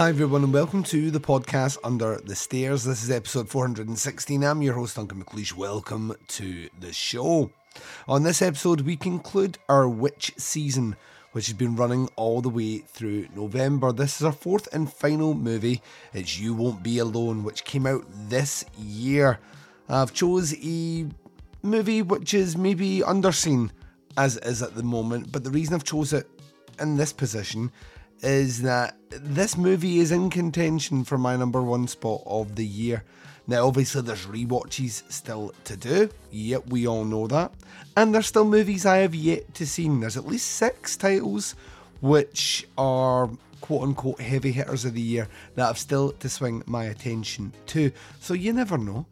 Hi, everyone, and welcome to the podcast Under the Stairs. This is episode 416. I'm your host, Duncan McLeish. Welcome to the show. On this episode, we conclude our Witch season, which has been running all the way through November. This is our fourth and final movie. It's You Won't Be Alone, which came out this year. I've chose a movie which is maybe underseen as it is at the moment, but the reason I've chose it in this position is that this movie is in contention for my number one spot of the year. Now, obviously, there's rewatches still to do. Yep, we all know that. And there's still movies I have yet to see. There's at least six titles which are quote unquote heavy hitters of the year that I've still to swing my attention to. So you never know.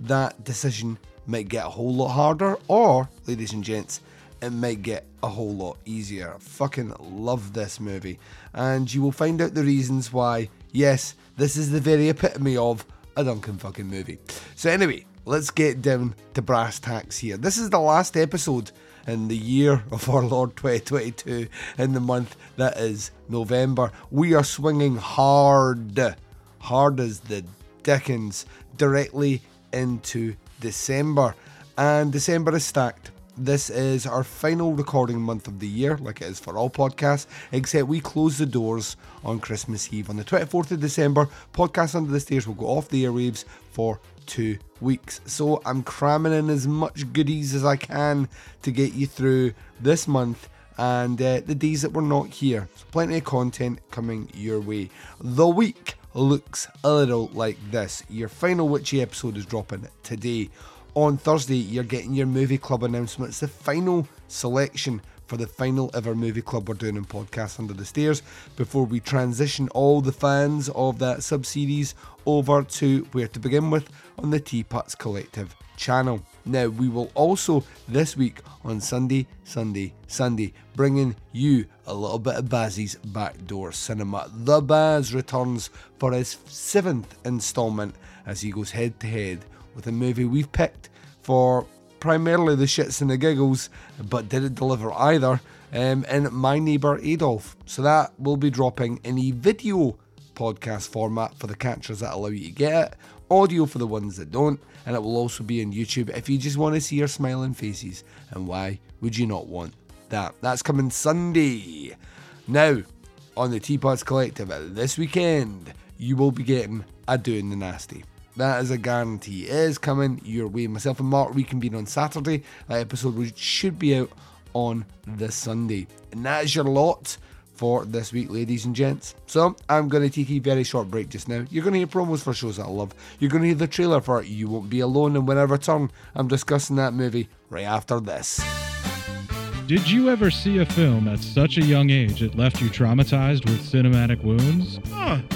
That decision might get a whole lot harder, or, ladies and gents, it might get a whole lot easier. Fucking love this movie. And you will find out the reasons why, yes, this is the very epitome of a Duncan fucking movie. So, anyway, let's get down to brass tacks here. This is the last episode in the year of our Lord 2022, in the month that is November. We are swinging hard, hard as the Dickens, directly into December. And December is stacked this is our final recording month of the year, like it is for all podcasts, except we close the doors on Christmas Eve. On the 24th of December, Podcast Under the Stairs will go off the airwaves for two weeks. So I'm cramming in as much goodies as I can to get you through this month and uh, the days that we're not here. So plenty of content coming your way. The week looks a little like this. Your final Witchy episode is dropping today on Thursday, you're getting your movie club announcement. It's the final selection for the final ever movie club we're doing in Podcast Under the Stairs before we transition all the fans of that sub series over to where to begin with on the Teapots Collective channel. Now, we will also this week on Sunday, Sunday, Sunday, bringing you a little bit of Bazzy's Backdoor Cinema. The Baz returns for his seventh installment as he goes head to head with a movie we've picked for primarily the shits and the giggles, but didn't deliver either, um, in My Neighbour Adolf. So that will be dropping in a video podcast format for the catchers that allow you to get it, audio for the ones that don't, and it will also be on YouTube if you just want to see our smiling faces. And why would you not want that? That's coming Sunday. Now, on the Teapots Collective this weekend, you will be getting a Doing the Nasty. That is a guarantee. It is coming your way. Myself and Mark reconvene on Saturday. That episode should be out on the Sunday. And that is your lot for this week, ladies and gents. So I'm going to take a very short break just now. You're going to hear promos for shows that I love. You're going to hear the trailer for You Won't Be Alone. And when I return, I'm discussing that movie right after this. Did you ever see a film at such a young age it left you traumatized with cinematic wounds? Ah,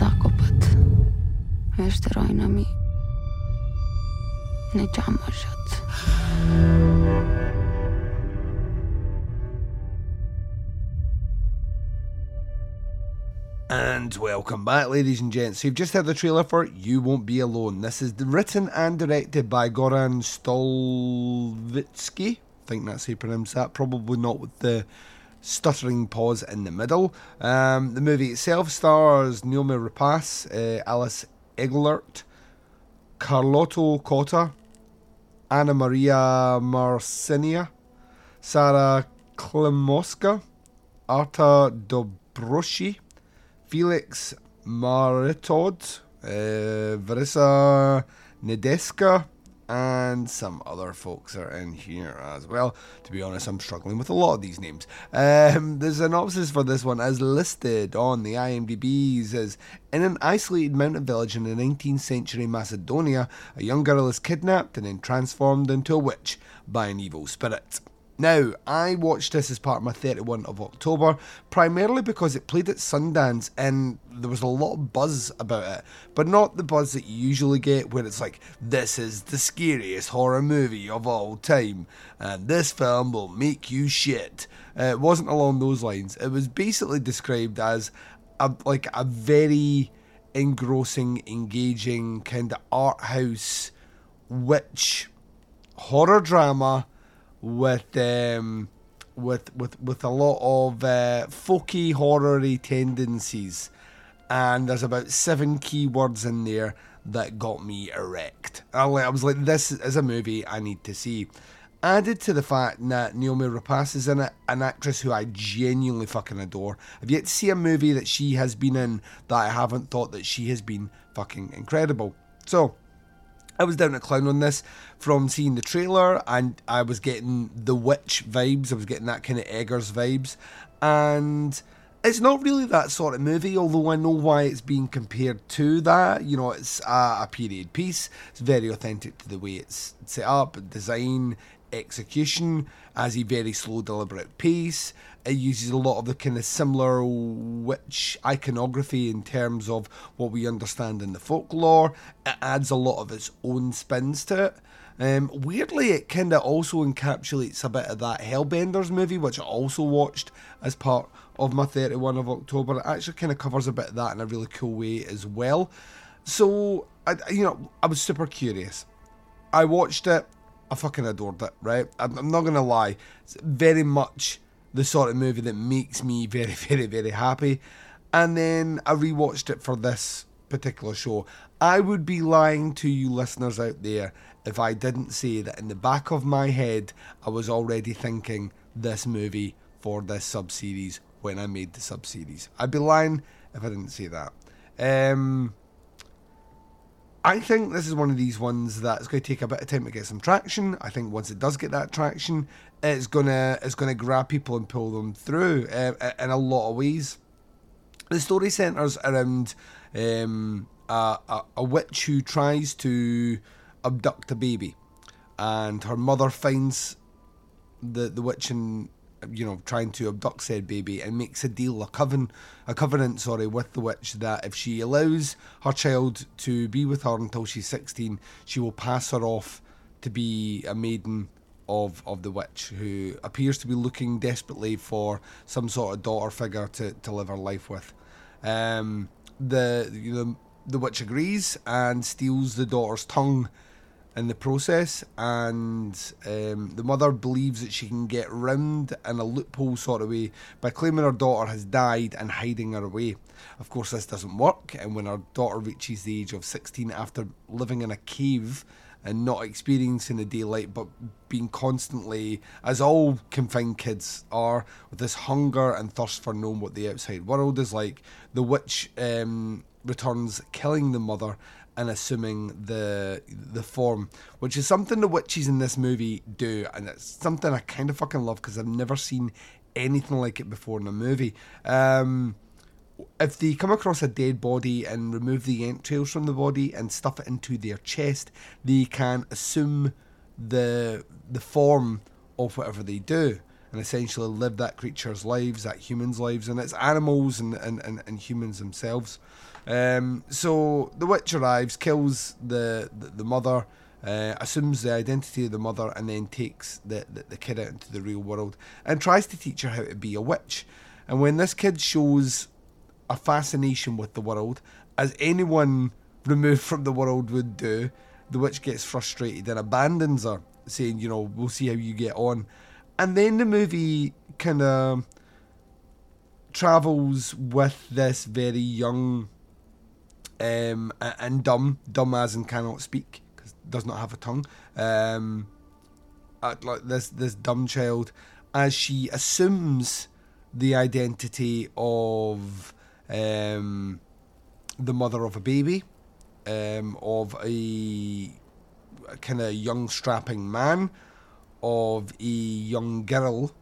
Zakopat. And welcome back, ladies and gents. You've just heard the trailer for You Won't Be Alone. This is written and directed by Goran Stolvitsky. I think that's how you pronounce that. Probably not with the stuttering pause in the middle. Um, the movie itself stars Naomi Rapace, uh, Alice Englert, Carloto Cotta, Anna Maria Marcinia, Sara Klimoska, Arta Dobroshi, Felix Maritaud, uh, Varisa Nedeska, and some other folks are in here as well. To be honest, I'm struggling with a lot of these names. Um, the synopsis for this one, as listed on the IMDb's, is in an isolated mountain village in the 19th century Macedonia, a young girl is kidnapped and then transformed into a witch by an evil spirit. Now, I watched this as part of my 31 of October, primarily because it played at Sundance and there was a lot of buzz about it, but not the buzz that you usually get where it's like, this is the scariest horror movie of all time, and this film will make you shit. Uh, it wasn't along those lines. It was basically described as a, like a very engrossing, engaging kind of art house witch horror drama with um with with with a lot of uh, folky horror-y tendencies. And there's about seven keywords in there that got me erect. I was like this is a movie I need to see. Added to the fact that Naomi Rapace is in it an actress who I genuinely fucking adore. I've yet to see a movie that she has been in that I haven't thought that she has been fucking incredible. So I was down a clown on this from seeing the trailer, and I was getting the witch vibes. I was getting that kind of Eggers vibes, and it's not really that sort of movie. Although I know why it's being compared to that. You know, it's a, a period piece. It's very authentic to the way it's set up, design, execution, as a very slow, deliberate pace. It uses a lot of the kind of similar witch iconography in terms of what we understand in the folklore. It adds a lot of its own spins to it. Um, weirdly, it kind of also encapsulates a bit of that Hellbenders movie, which I also watched as part of my 31 of October. It actually kind of covers a bit of that in a really cool way as well. So, I, you know, I was super curious. I watched it. I fucking adored it, right? I'm, I'm not going to lie. It's very much the sort of movie that makes me very, very, very happy. And then I rewatched it for this particular show. I would be lying to you listeners out there if I didn't say that in the back of my head, I was already thinking this movie for this sub series when I made the sub series. I'd be lying if I didn't say that. Um, I think this is one of these ones that's going to take a bit of time to get some traction. I think once it does get that traction, it's gonna it's gonna grab people and pull them through uh, in a lot of ways. The story centers around um, a, a, a witch who tries to abduct a baby, and her mother finds the the witch and you know trying to abduct said baby and makes a deal a coven a covenant sorry with the witch that if she allows her child to be with her until she's 16 she will pass her off to be a maiden of of the witch who appears to be looking desperately for some sort of daughter figure to, to live her life with. Um the you know the witch agrees and steals the daughter's tongue in the process, and um, the mother believes that she can get round in a loophole sort of way by claiming her daughter has died and hiding her away. Of course, this doesn't work, and when her daughter reaches the age of 16 after living in a cave and not experiencing the daylight, but being constantly, as all confined kids are, with this hunger and thirst for knowing what the outside world is like, the witch um, returns, killing the mother and assuming the the form, which is something the witches in this movie do, and it's something I kind of fucking love because I've never seen anything like it before in a movie. Um, if they come across a dead body and remove the entrails from the body and stuff it into their chest, they can assume the the form of whatever they do and essentially live that creature's lives, that human's lives, and it's animals and, and, and, and humans themselves. Um, so the witch arrives, kills the, the, the mother, uh, assumes the identity of the mother, and then takes the, the, the kid out into the real world and tries to teach her how to be a witch. And when this kid shows a fascination with the world, as anyone removed from the world would do, the witch gets frustrated and abandons her, saying, you know, we'll see how you get on. And then the movie kind of travels with this very young um, and dumb, dumb as and cannot speak, because does not have a tongue. Um, like this this dumb child, as she assumes the identity of um, the mother of a baby, um, of a, a kind of young strapping man, of a young girl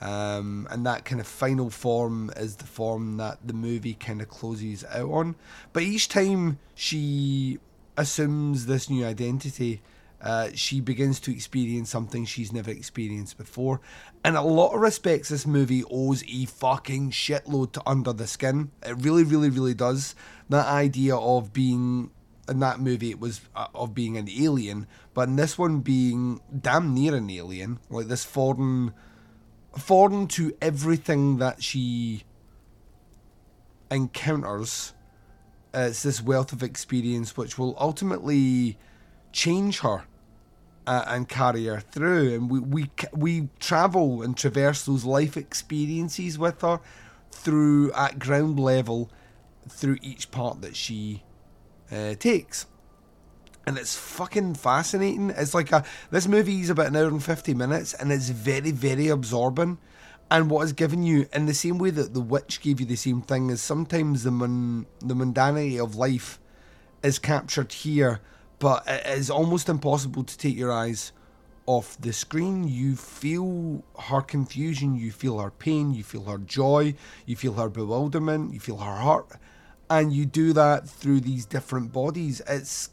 um, and that kind of final form is the form that the movie kind of closes out on. But each time she assumes this new identity, uh, she begins to experience something she's never experienced before. In a lot of respects, this movie owes a fucking shitload to Under the Skin. It really, really, really does. That idea of being in that movie, it was uh, of being an alien, but in this one, being damn near an alien, like this foreign foreign to everything that she encounters. Uh, it's this wealth of experience which will ultimately change her uh, and carry her through. And we, we we travel and traverse those life experiences with her through at ground level through each part that she uh, takes and it's fucking fascinating. It's like a this movie is about an hour and fifty minutes, and it's very, very absorbing. And what is given you, in the same way that The Witch gave you the same thing, is sometimes the the mundanity of life is captured here, but it is almost impossible to take your eyes off the screen. You feel her confusion, you feel her pain, you feel her joy, you feel her bewilderment, you feel her heart, and you do that through these different bodies. It's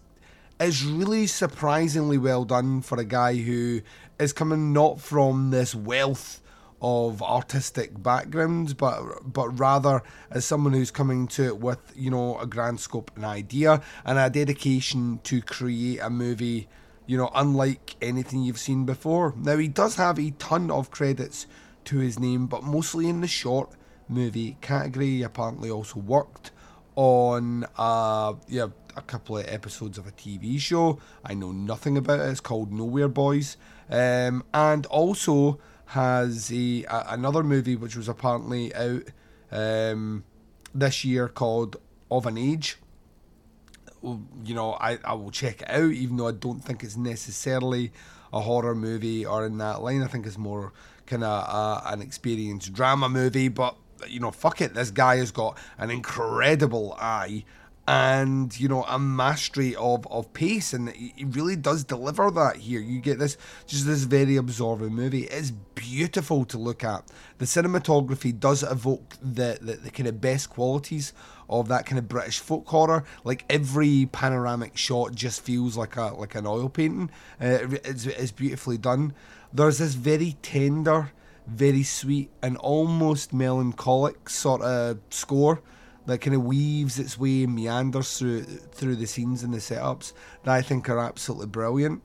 is really surprisingly well done for a guy who is coming not from this wealth of artistic backgrounds, but but rather as someone who's coming to it with you know a grand scope, an idea, and a dedication to create a movie you know, unlike anything you've seen before. Now, he does have a ton of credits to his name, but mostly in the short movie category. He apparently also worked on uh, yeah, a couple of episodes of a TV show. I know nothing about it. It's called Nowhere Boys. Um, and also has a, a, another movie which was apparently out um, this year called Of an Age. You know, I, I will check it out, even though I don't think it's necessarily a horror movie or in that line. I think it's more kind of an experience drama movie, but you know, fuck it, this guy has got an incredible eye and you know a mastery of of pace and he really does deliver that here. You get this just this very absorbing movie. It's beautiful to look at. The cinematography does evoke the, the, the kind of best qualities of that kind of british folk horror. Like every panoramic shot just feels like a like an oil painting. Uh, it's, it's beautifully done. There's this very tender very sweet and almost melancholic sort of score that kind of weaves its way and meanders through through the scenes and the setups that I think are absolutely brilliant.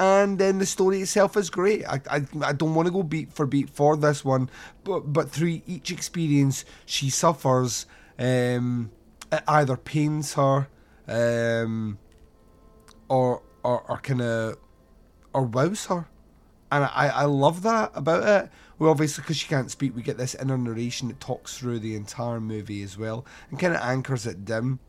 And then the story itself is great. I, I, I don't want to go beat for beat for this one, but but through each experience she suffers, um, it either pains her, um, or or, or kind of or wows her, and I, I love that about it. Well, obviously, because she can't speak, we get this inner narration that talks through the entire movie as well and kind of anchors it dim.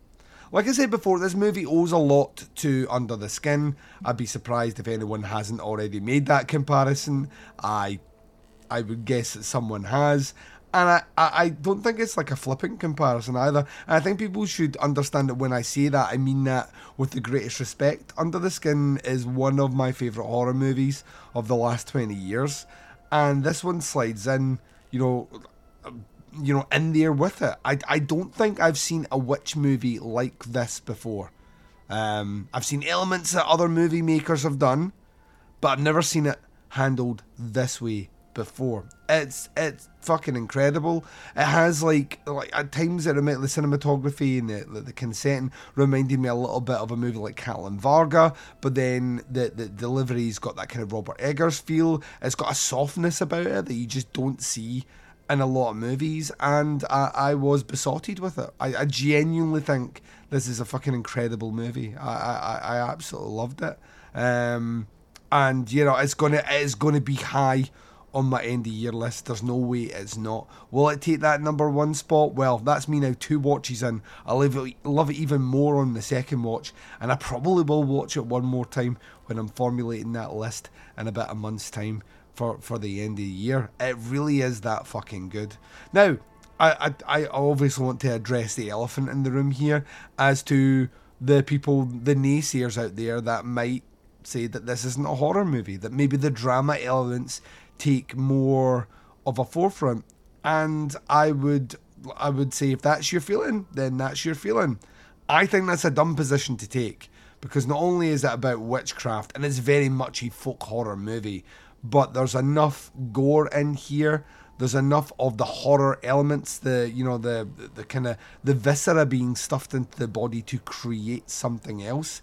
Like I said before, this movie owes a lot to Under the Skin. I'd be surprised if anyone hasn't already made that comparison. I I would guess that someone has. And I, I, don't think it's like a flippant comparison either. And I think people should understand that when I say that, I mean that with the greatest respect. Under the Skin is one of my favourite horror movies of the last 20 years and this one slides in, you know, you know, in there with it. I, I don't think I've seen a witch movie like this before. Um, I've seen elements that other movie makers have done, but I've never seen it handled this way before. It's it's fucking incredible. It has like like at times it reminded the cinematography and the, the, the consent reminded me a little bit of a movie like Katalin Varga, but then the the delivery's got that kind of Robert Eggers feel. It's got a softness about it that you just don't see in a lot of movies, and I, I was besotted with it. I, I genuinely think this is a fucking incredible movie. I I, I absolutely loved it. Um, and you know it's gonna it's gonna be high on my end of year list. There's no way it's not. Will it take that number one spot? Well, that's me now two watches in. I love it, love it even more on the second watch, and I probably will watch it one more time when I'm formulating that list in about a month's time for, for the end of the year. It really is that fucking good. Now, I, I, I obviously want to address the elephant in the room here as to the people, the naysayers out there that might say that this isn't a horror movie, that maybe the drama elements take more of a forefront. And I would I would say if that's your feeling, then that's your feeling. I think that's a dumb position to take because not only is it about witchcraft and it's very much a folk horror movie, but there's enough gore in here. There's enough of the horror elements, the you know the the, the kind of the viscera being stuffed into the body to create something else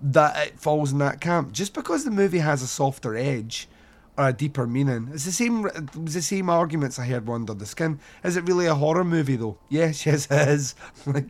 that it falls in that camp. Just because the movie has a softer edge a deeper meaning. It's the same. It's the same arguments I heard Under the Skin. Is it really a horror movie though? Yes, yes, it is.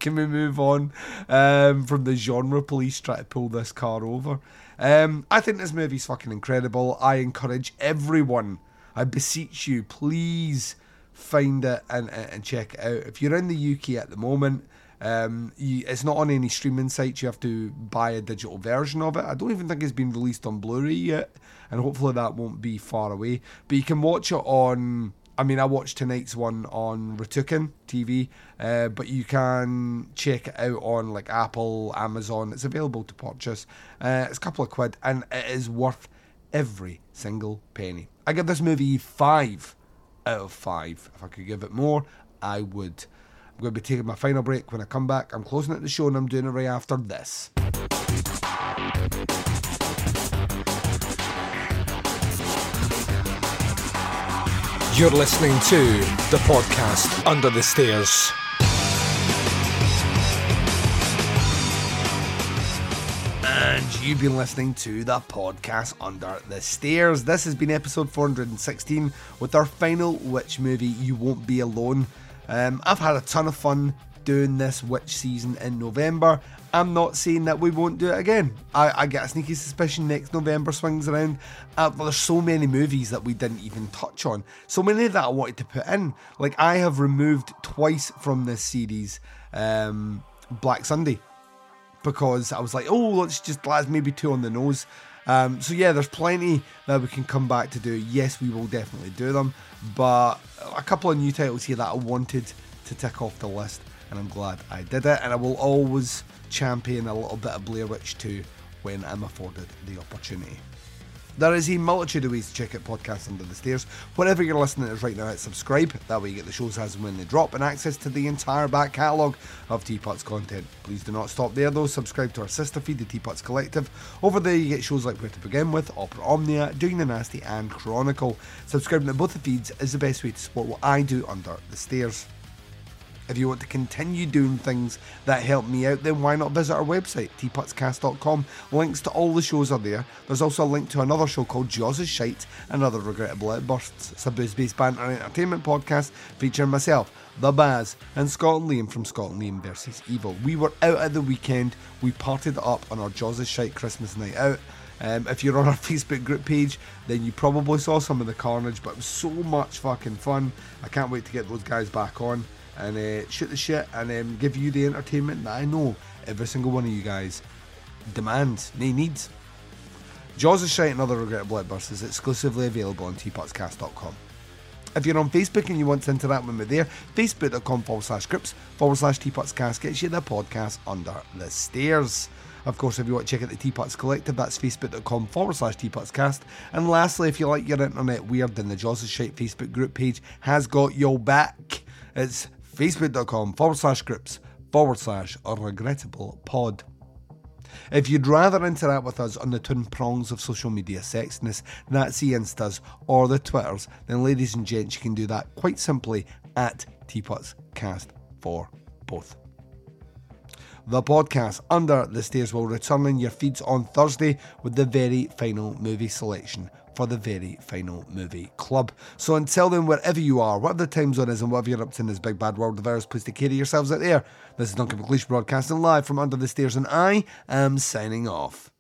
Can we move on um, from the genre police try to pull this car over? Um, I think this movie's fucking incredible. I encourage everyone. I beseech you, please find it and, and check it out. If you're in the UK at the moment, um, you, it's not on any streaming sites. You have to buy a digital version of it. I don't even think it's been released on Blu-ray yet and hopefully that won't be far away. But you can watch it on. I mean, I watched tonight's one on Rakuten TV, uh, but you can check it out on like Apple, Amazon. It's available to purchase. Uh, it's a couple of quid, and it is worth every single penny. I give this movie five out of five. If I could give it more, I would. I'm going to be taking my final break. When I come back, I'm closing out the show, and I'm doing it right after this. You're listening to the podcast Under the Stairs. And you've been listening to the podcast Under the Stairs. This has been episode 416 with our final Witch movie, You Won't Be Alone. Um, I've had a ton of fun doing this Witch season in November. I'm not saying that we won't do it again. I, I get a sneaky suspicion next November swings around. Uh, there's so many movies that we didn't even touch on. So many that I wanted to put in. Like, I have removed twice from this series um, Black Sunday because I was like, oh, let's just let's maybe two on the nose. Um, so yeah, there's plenty that we can come back to do. Yes, we will definitely do them, but a couple of new titles here that I wanted to tick off the list, and I'm glad I did it. And I will always champion a little bit of Blair Witch 2 when I'm afforded the opportunity. There is a multitude of ways to check out podcasts under the stairs. Wherever you're listening to right now, hit subscribe. That way you get the shows as and when they drop and access to the entire back catalogue of Teapot's content. Please do not stop there though. Subscribe to our sister feed, the Teapots Collective. Over there you get shows like Where to Begin With, Opera Omnia, Doing the Nasty and Chronicle. Subscribing to both the feeds is the best way to support what I do under the stairs. If you want to continue doing things that help me out, then why not visit our website, teapotscast.com. Links to all the shows are there. There's also a link to another show called Jaws' Shite and Other Regrettable Outbursts. It's a booze-based banter and entertainment podcast featuring myself, The Baz, and Scott and Liam from Scott and Liam versus Evil. We were out at the weekend. We partied up on our Jaws' Shite Christmas night out. Um, if you're on our Facebook group page, then you probably saw some of the carnage, but it was so much fucking fun. I can't wait to get those guys back on and uh, shoot the shit and um, give you the entertainment that I know every single one of you guys demands, nay needs. Jaws of Shite and Other Regrettable Outbursts is exclusively available on teapotscast.com. If you're on Facebook and you want to interact with me there, facebook.com forward slash scripts forward slash teapotscast gets you the podcast under the stairs. Of course, if you want to check out the Teapots Collective, that's facebook.com forward slash teapotscast. And lastly, if you like your internet weird, then the Jaws of Shite Facebook group page has got your back. It's facebook.com forward slash groups forward slash regrettable pod. If you'd rather interact with us on the twin prongs of social media sexiness, that's the Instas or the Twitters, then ladies and gents, you can do that quite simply at Teapots Cast for both. The podcast Under the Stairs will return in your feeds on Thursday with the very final movie selection for the very final movie club. So until then, wherever you are, whatever the time zone is, and whatever you're up to in this big bad world of ours, please take care of yourselves out there. This is Duncan McLeish broadcasting live from Under the Stairs, and I am signing off.